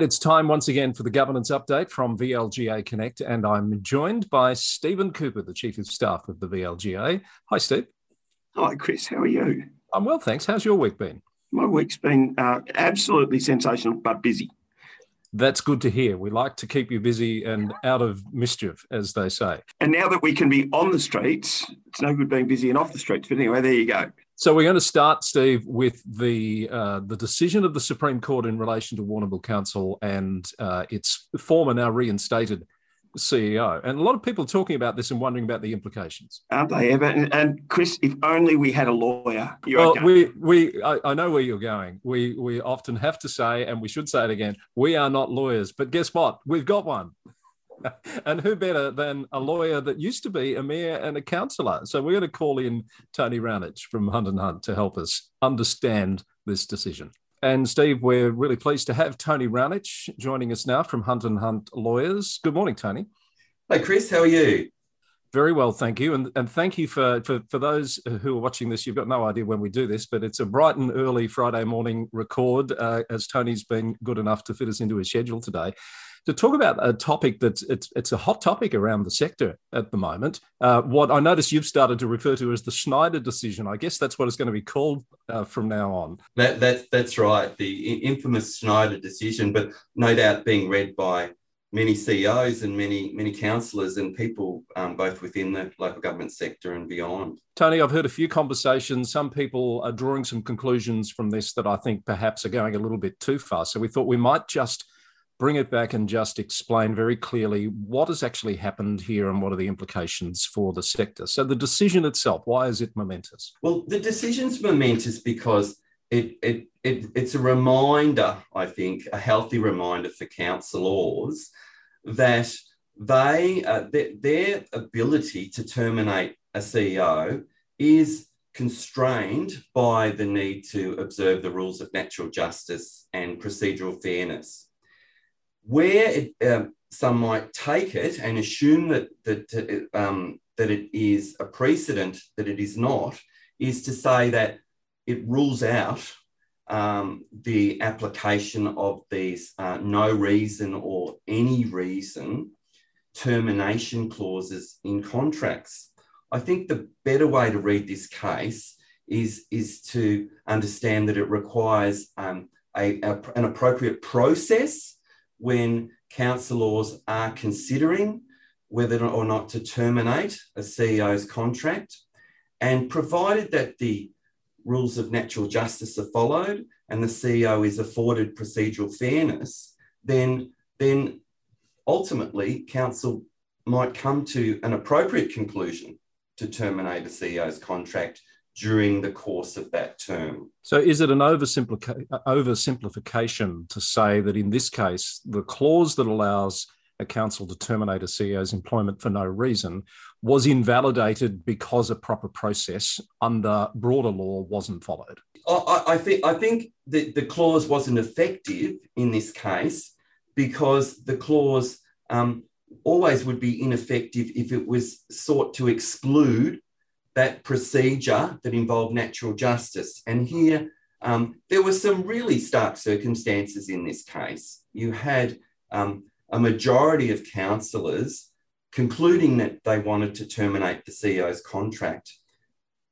And it's time once again for the governance update from VLGA Connect. And I'm joined by Stephen Cooper, the Chief of Staff of the VLGA. Hi, Steve. Hi, Chris. How are you? I'm well, thanks. How's your week been? My week's been uh, absolutely sensational, but busy. That's good to hear. We like to keep you busy and out of mischief, as they say. And now that we can be on the streets, it's no good being busy and off the streets. But anyway, there you go. So we're going to start, Steve, with the uh, the decision of the Supreme Court in relation to Warrnambool Council and uh, its former, now reinstated CEO. And a lot of people are talking about this and wondering about the implications. Aren't they ever? And, and Chris, if only we had a lawyer. well, okay. we we I, I, know where you're going. We we often have to say, and we should say it again, we are not lawyers. But guess what? We've got one. and who better than a lawyer that used to be a mayor and a councillor? So we're going to call in Tony Raunich from Hunt and Hunt to help us understand this decision. And Steve, we're really pleased to have Tony Raunich joining us now from Hunt and Hunt Lawyers. Good morning, Tony. Hey, Chris, how are you? Very well, thank you. And, and thank you for, for, for those who are watching this. You've got no idea when we do this, but it's a bright and early Friday morning record, uh, as Tony's been good enough to fit us into his schedule today to talk about a topic that's it's, it's a hot topic around the sector at the moment. Uh, what I notice you've started to refer to as the Schneider decision. I guess that's what it's going to be called uh, from now on. That, that, that's right, the infamous Schneider decision, but no doubt being read by many CEOs and many many councillors and people um, both within the local government sector and beyond. Tony, I've heard a few conversations. Some people are drawing some conclusions from this that I think perhaps are going a little bit too far. So we thought we might just bring it back and just explain very clearly what has actually happened here and what are the implications for the sector. So, the decision itself, why is it momentous? Well, the decision's momentous because it, it, it, it's a reminder, I think, a healthy reminder for councillors that they uh, th- their ability to terminate a CEO is constrained by the need to observe the rules of natural justice and procedural fairness. Where it, um, some might take it and assume that that um, that it is a precedent that it is not, is to say that it rules out um, the application of these uh, no reason or any reason termination clauses in contracts. I think the better way to read this case is, is to understand that it requires um, a, a, an appropriate process when councillors are considering whether or not to terminate a CEO's contract, and provided that the rules of natural justice are followed and the CEO is afforded procedural fairness, then, then ultimately council might come to an appropriate conclusion to terminate a CEO's contract during the course of that term. So, is it an oversimplification to say that in this case, the clause that allows a council to terminate a CEO's employment for no reason was invalidated because a proper process under broader law wasn't followed? I, I think I think that the clause wasn't effective in this case because the clause um, always would be ineffective if it was sought to exclude that procedure that involved natural justice. And here, um, there were some really stark circumstances in this case. You had um, a majority of councillors concluding that they wanted to terminate the CEO's contract,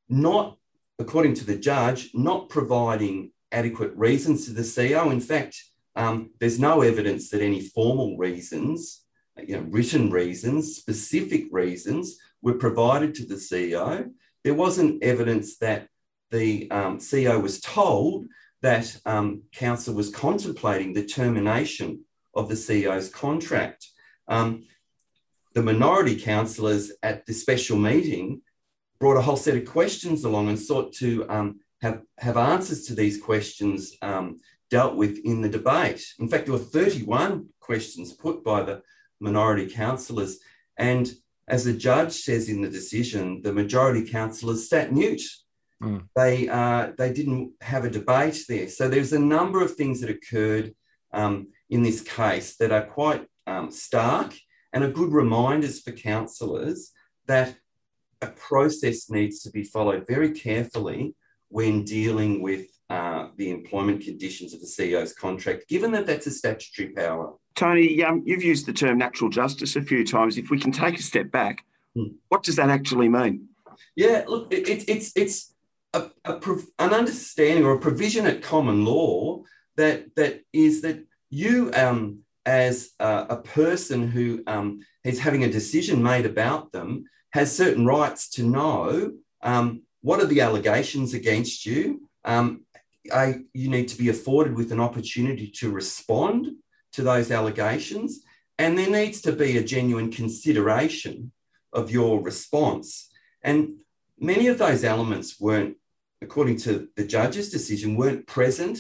not, according to the judge, not providing adequate reasons to the CEO. In fact, um, there's no evidence that any formal reasons, you know, written reasons, specific reasons were provided to the CEO. There wasn't evidence that the um, CEO was told that um, council was contemplating the termination of the CEO's contract. Um, the minority councillors at the special meeting brought a whole set of questions along and sought to um, have, have answers to these questions um, dealt with in the debate. In fact, there were 31 questions put by the minority councillors, and as the judge says in the decision, the majority councillors sat mute. Mm. They, uh, they didn't have a debate there. So there's a number of things that occurred um, in this case that are quite um, stark and are good reminders for councillors that a process needs to be followed very carefully when dealing with uh, the employment conditions of the CEO's contract, given that that's a statutory power. Tony, um, you've used the term natural justice a few times. If we can take a step back, hmm. what does that actually mean? Yeah, look, it, it, it's it's a, a, an understanding or a provision at common law that that is that you um, as a, a, person who um, is having a decision made about them has certain rights to know um, what are the allegations against you. Um, I, you need to be afforded with an opportunity to respond to those allegations, and there needs to be a genuine consideration of your response. And many of those elements weren't, according to the judge's decision, weren't present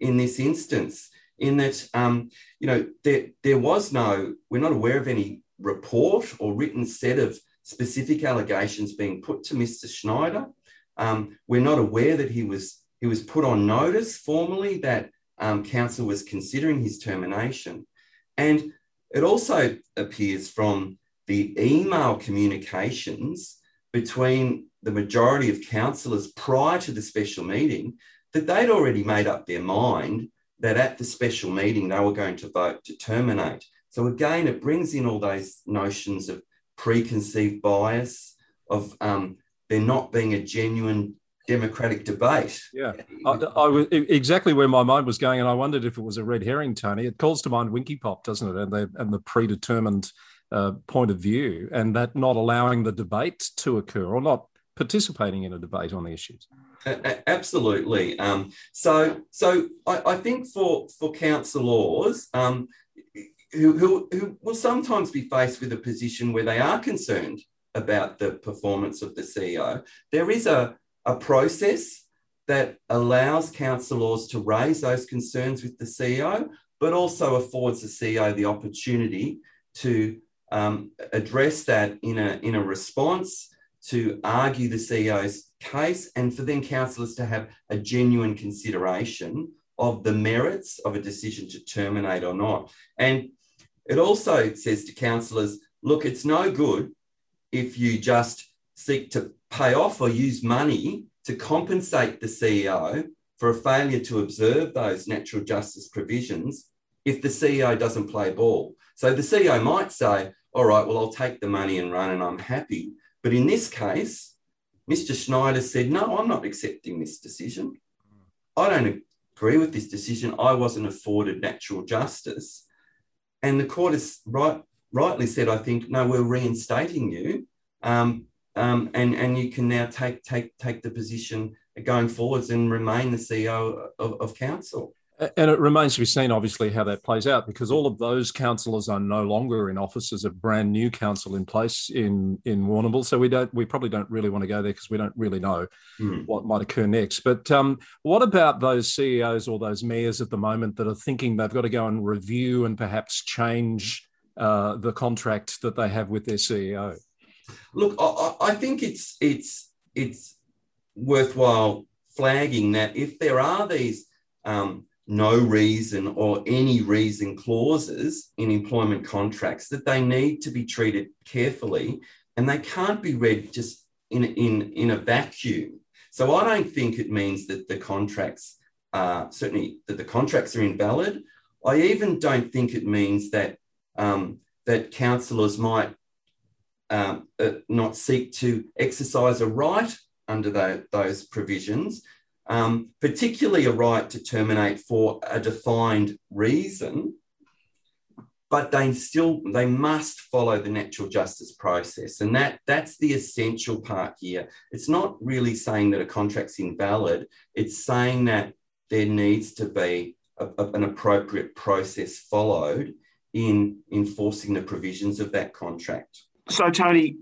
in this instance. In that, um, you know, there, there was no, we're not aware of any report or written set of specific allegations being put to Mr. Schneider. Um, we're not aware that he was he was put on notice formally that um, council was considering his termination, and it also appears from the email communications between the majority of councillors prior to the special meeting that they'd already made up their mind that at the special meeting they were going to vote to terminate. So again, it brings in all those notions of preconceived bias, of um, there not being a genuine democratic debate. Yeah, I, I, was exactly where my mind was going, and I wondered if it was a red herring, Tony. It calls to mind Winky Pop, doesn't it? And the and the predetermined uh, point of view, and that not allowing the debate to occur or not participating in a debate on the issues. Absolutely. Um, so, so I, I, think for for councillors um, who, who, who will sometimes be faced with a position where they are concerned about the performance of the CEO, there is a, a process that allows councillors to raise those concerns with the CEO, but also affords the CEO the opportunity to um, address that in a, in a response to argue the CEO's case and for then councillors to have a genuine consideration of the merits of a decision to terminate or not. And it also says to councillors, look, it's no good if you just seek to pay off or use money to compensate the CEO for a failure to observe those natural justice provisions if the CEO doesn't play ball. So the CEO might say, all right, well, I'll take the money and run and I'm happy. But in this case, Mr. Schneider said, No, I'm not accepting this decision. I don't agree with this decision. I wasn't afforded natural justice. And the court has right, rightly said, I think, no, we're reinstating you. Um, um, and, and you can now take, take, take the position going forwards and remain the CEO of, of council. And it remains to be seen, obviously, how that plays out because all of those councillors are no longer in office. There's a brand new council in place in in Warrnambool, so we don't we probably don't really want to go there because we don't really know mm. what might occur next. But um, what about those CEOs or those mayors at the moment that are thinking they've got to go and review and perhaps change uh, the contract that they have with their CEO? Look, I, I think it's it's it's worthwhile flagging that if there are these um, no reason or any reason clauses in employment contracts that they need to be treated carefully and they can't be read just in, in, in a vacuum. So I don't think it means that the contracts are certainly that the contracts are invalid. I even don't think it means that um, that councillors might um, uh, not seek to exercise a right under the, those provisions um, particularly a right to terminate for a defined reason, but they still they must follow the natural justice process, and that that's the essential part here. It's not really saying that a contract's invalid; it's saying that there needs to be a, a, an appropriate process followed in enforcing the provisions of that contract. So, Tony,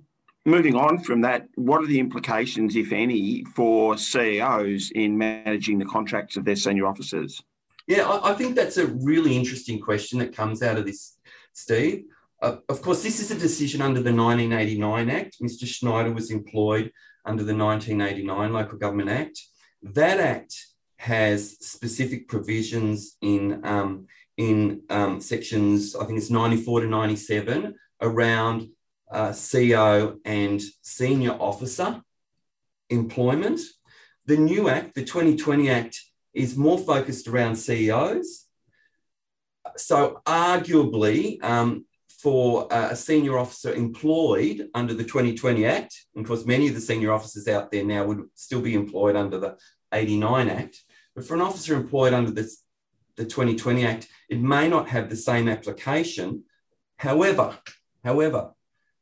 Moving on from that, what are the implications, if any, for CEOs in managing the contracts of their senior officers? Yeah, I, think that's a really interesting question that comes out of this, Steve. Uh, of course, this is a decision under the 1989 Act. Mr. Schneider was employed under the 1989 Local Government Act. That Act has specific provisions in, um, in um, sections, I think it's 94 to 97, around uh, CEO and senior officer employment. The new Act, the 2020 Act, is more focused around CEOs. So, arguably, um, for a senior officer employed under the 2020 Act, and of course, many of the senior officers out there now would still be employed under the 89 Act, but for an officer employed under this, the 2020 Act, it may not have the same application. However, however,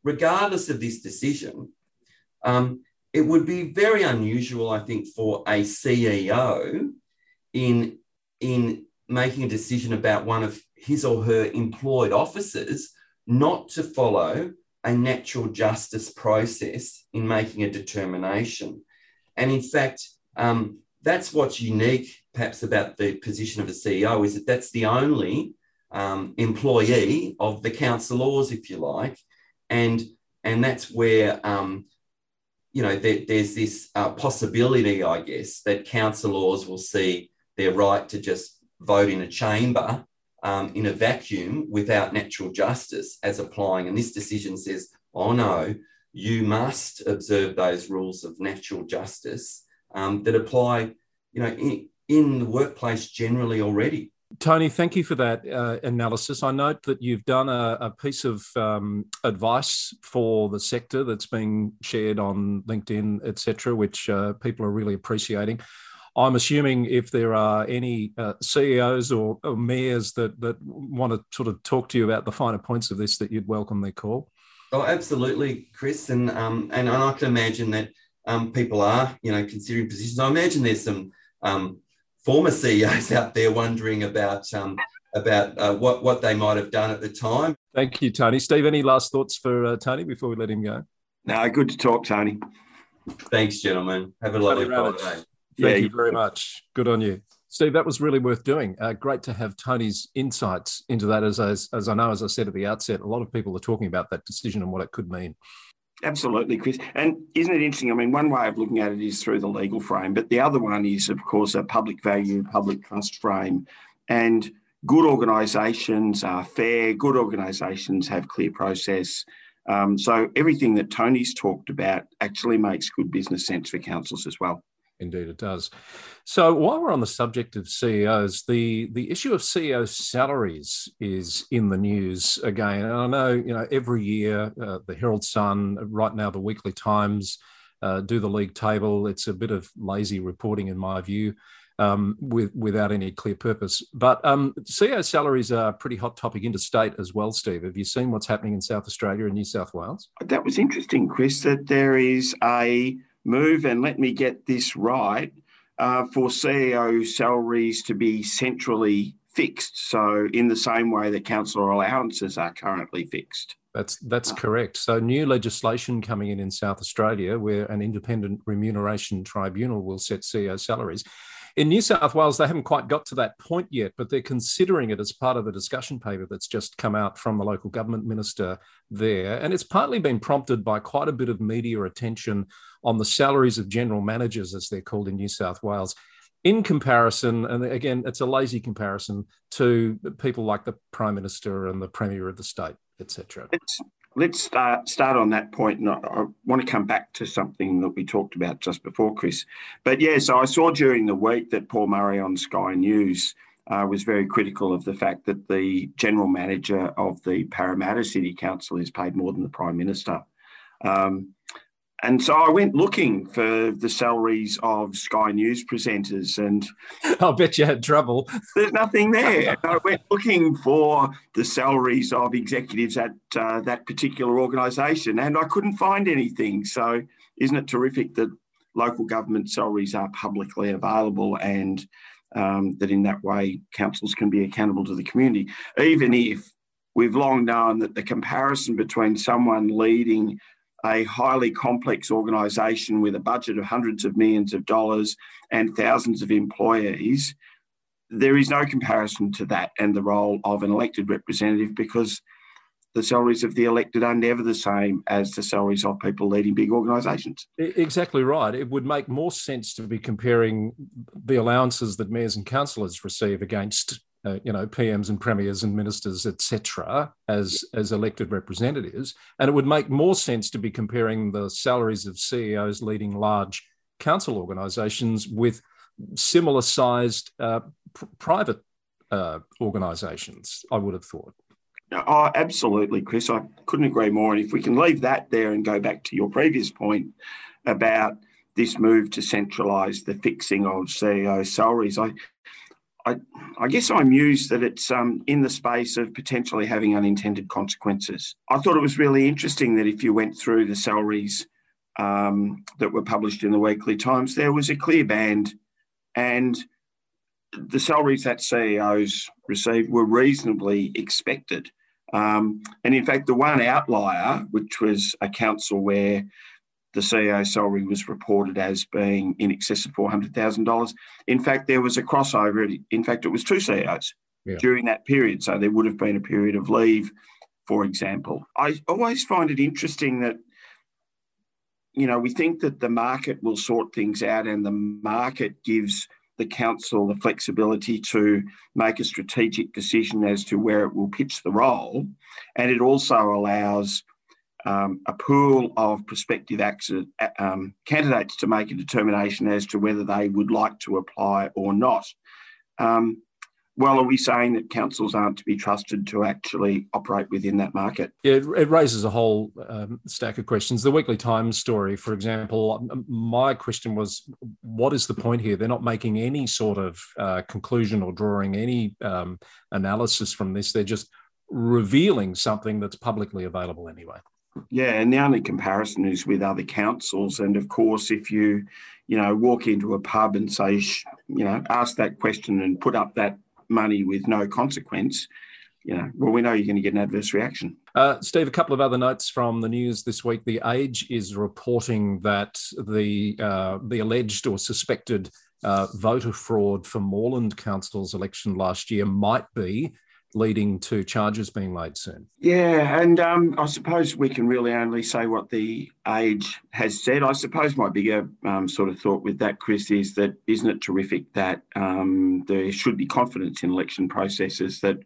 regardless of this decision, um, it would be very unusual, I think, for a CEO in, in making a decision about one of his or her employed officers not to follow a natural justice process in making a determination. And in fact, um, that's what's unique, perhaps, about the position of a CEO is that that's the only um, employee of the council laws, if you like, and and that's where um, you know there, there's this uh, possibility, I guess, that council laws will see their right to just vote in a chamber um, in a vacuum without natural justice as applying. And this decision says, oh no, you must observe those rules of natural justice um, that apply, you know, in, in the workplace generally already. Tony, thank you for that uh, analysis. I note that you've done a, a piece of um, advice for the sector that's being shared on LinkedIn, etc., which uh, people are really appreciating. I'm assuming if there are any uh, CEOs or, or, mayors that that want to sort of talk to you about the finer points of this, that you'd welcome their call. Oh, absolutely, Chris, and um, and I can imagine that um, people are, you know, considering positions. I imagine there's some um, former CEOs out there wondering about um, about uh, what what they might have done at the time. Thank you, Tony. Steve, any last thoughts for uh, Tony before we let him go? No, good to talk, Tony. Thanks, gentlemen. Have a lovely Friday. Thank yeah, you very much. Good on you. Steve, that was really worth doing. Uh, great to have Tony's insights into that. As, as, as I know, as I said at the outset, a lot of people are talking about that decision and what it could mean. Absolutely, Chris. And isn't it interesting? I mean, one way of looking at it is through the legal frame, but the other one is, of course, a public value, public trust frame. And good organisations are fair, good organisations have clear process. Um, so everything that Tony's talked about actually makes good business sense for councils as well. Indeed, it does. So, while we're on the subject of CEOs, the the issue of CEO salaries is in the news again. And I know, you know, every year uh, the Herald Sun, right now the Weekly Times, uh, do the league table. It's a bit of lazy reporting, in my view, um, with without any clear purpose. But um, CEO salaries are a pretty hot topic interstate as well. Steve, have you seen what's happening in South Australia and New South Wales? That was interesting, Chris. That there is a move, and let me get this right, uh, for CEO salaries to be centrally fixed. So, in the same way that councillor allowances are currently fixed. That's that's correct. So, new legislation coming in in South Australia, where an independent remuneration tribunal will set CEO salaries. In New South Wales, they haven't quite got to that point yet, but they're considering it as part of the discussion paper that's just come out from the local government minister there. And it's partly been prompted by quite a bit of media attention on the salaries of general managers, as they're called in New South Wales in comparison, and again, it's a lazy comparison to people like the Prime Minister and the Premier of the state, etc. Let's, let's start start on that point, and I, I, want to come back to something that we talked about just before, Chris. But yeah, so I saw during the week that Paul Murray on Sky News uh, was very critical of the fact that the general manager of the Parramatta City Council is paid more than the Prime Minister. Um, and so I went looking for the salaries of Sky News presenters, and I'll bet you had trouble. There's nothing there. I went looking for the salaries of executives at uh, that particular organisation, and I couldn't find anything. So, isn't it terrific that local government salaries are publicly available and um, that in that way councils can be accountable to the community, even if we've long known that the comparison between someone leading a highly complex organisation with a budget of hundreds of millions of dollars and thousands of employees, there is no comparison to that and the role of an elected representative because the salaries of the elected are never the same as the salaries of people leading big organisations. Exactly right. It would make more sense to be comparing the allowances that mayors and councillors receive against uh, you know, PMs and premiers and ministers, etc., as as elected representatives, and it would make more sense to be comparing the salaries of CEOs leading large council organisations with similar sized uh, pr- private uh, organisations, I would have thought. Oh, absolutely, Chris. I couldn't agree more. And if we can leave that there and go back to your previous point about this move to centralise the fixing of CEO salaries, I, I, I guess I'm used that it's um, in the space of potentially having unintended consequences. I thought it was really interesting that if you went through the salaries um, that were published in the Weekly Times, there was a clear band, and the salaries that CEOs received were reasonably expected. Um, and in fact, the one outlier, which was a council where the CEO salary was reported as being in excess of $400,000. In fact, there was a crossover. In fact, it was two CEOs yeah. during that period. So there would have been a period of leave, for example. I always find it interesting that, you know, we think that the market will sort things out and the market gives the council the flexibility to make a strategic decision as to where it will pitch the role. And it also allows um, a pool of prospective um, candidates to make a determination as to whether they would like to apply or not. Um, well, are we saying that councils aren't to be trusted to actually operate within that market? Yeah, it, it raises a whole um, stack of questions. The Weekly Times story, for example, my question was what is the point here? They're not making any sort of uh, conclusion or drawing any um, analysis from this. They're just revealing something that's publicly available anyway. Yeah, and the only comparison is with other councils. And of course, if you, you know, walk into a pub and say, you know, ask that question and put up that money with no consequence, you know, well, we know you're going to get an adverse reaction. Uh, Steve, a couple of other notes from the news this week. The Age is reporting that the uh, the alleged or suspected uh, voter fraud for Moreland Council's election last year might be leading to charges being laid soon. Yeah, and um, I suppose we can really only say what the Age has said. I suppose my bigger um, sort of thought with that, Chris, is that isn't it terrific that um, there should be confidence in election processes that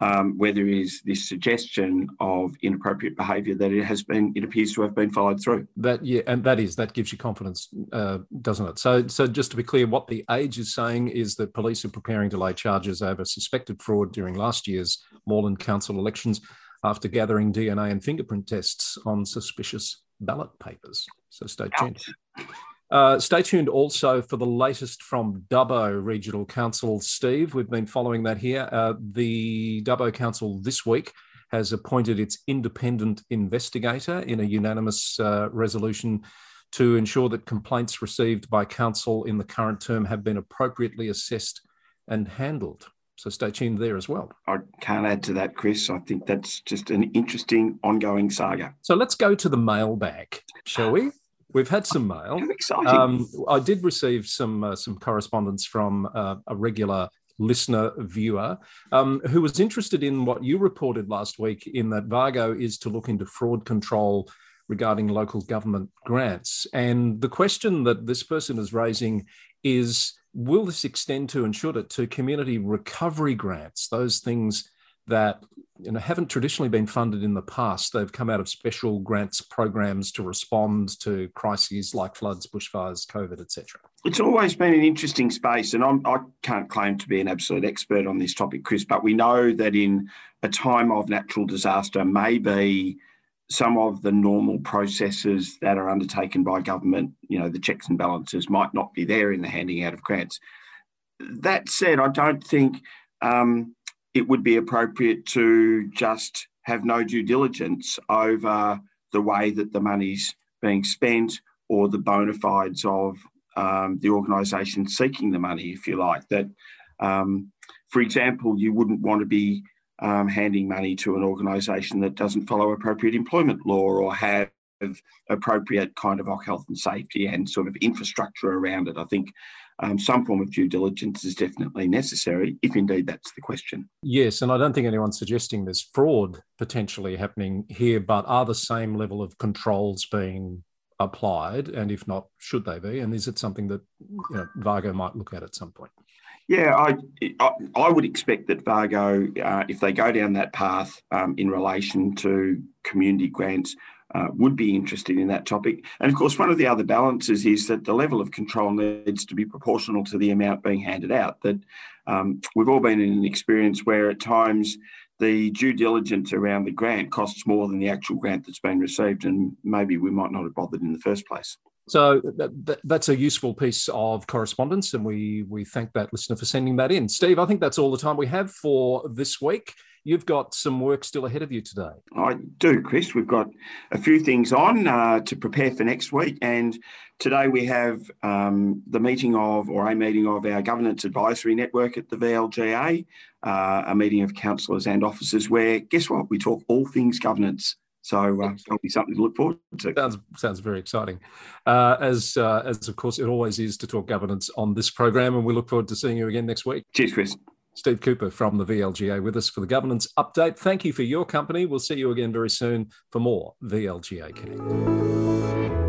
um, where there is this suggestion of inappropriate behaviour that it has been, it appears to have been followed through. That yeah, and that is that gives you confidence, uh, doesn't it? So, so just to be clear, what the Age is saying is that police are preparing to lay charges over suspected fraud during last year's Moreland Council elections after gathering DNA and fingerprint tests on suspicious ballot papers. So stay tuned. Uh, stay tuned also for the latest from Dubbo Regional Council. Steve, we've been following that here. Uh, the Dubbo Council this week has appointed its independent investigator in a unanimous uh, resolution to ensure that complaints received by council in the current term have been appropriately assessed and handled. So stay tuned there as well. I can't add to that, Chris. I think that's just an interesting ongoing saga. So let's go to the mailbag, shall we? We've had some mail. How exciting! Um, I did receive some uh, some correspondence from uh, a regular listener viewer um, who was interested in what you reported last week in that VAGO is to look into fraud control regarding local government grants. And the question that this person is raising is will this extend to and should it to community recovery grants, those things that you know haven't traditionally been funded in the past. They've come out of special grants programs to respond to crises like floods, bushfires, COVID, etc. It's always been an interesting space, and I'm, I can not claim to be an absolute expert on this topic, Chris. But we know that in a time of natural disaster, maybe some of the normal processes that are undertaken by government, you know, the checks and balances might not be there in the handing out of grants. That said, I don't think um, it would be appropriate to just have no due diligence over the way that the money's being spent or the bona fides of um, the organisation seeking the money, if you like. That, um, for example, you wouldn't want to be um, handing money to an organisation that doesn't follow appropriate employment law or have appropriate kind of health and safety and sort of infrastructure around it. I think um, some form of due diligence is definitely necessary, if indeed that's the question. Yes, and I don't think anyone's suggesting there's fraud potentially happening here, but are the same level of controls being applied? And if not, should they be? And is it something that you know, VAGO might look at at some point? Yeah, I, I, I would expect that VAGO, uh, if they go down that path um, in relation to community grants, uh, would be interested in that topic. And of course, one of the other balances is that the level of control needs to be proportional to the amount being handed out. That um, we've all been in an experience where at times the due diligence around the grant costs more than the actual grant that's been received, and maybe we might not have bothered in the first place. So that, that, that's a useful piece of correspondence, and we we thank that listener for sending that in. Steve, I think that's all the time we have for this week. You've got some work still ahead of you today. I do, Chris. We've got a few things on uh, to prepare for next week, and today we have um, the meeting of or a meeting of our governance advisory network at the VLGA, uh, a meeting of councillors and officers where guess what? We talk all things governance. So uh, be something to look forward to. Sounds sounds very exciting, uh, as uh, as of course it always is to talk governance on this program, and we look forward to seeing you again next week. Cheers, Chris. Steve Cooper from the VLGA with us for the governance update. Thank you for your company. We'll see you again very soon for more VLGA Connect.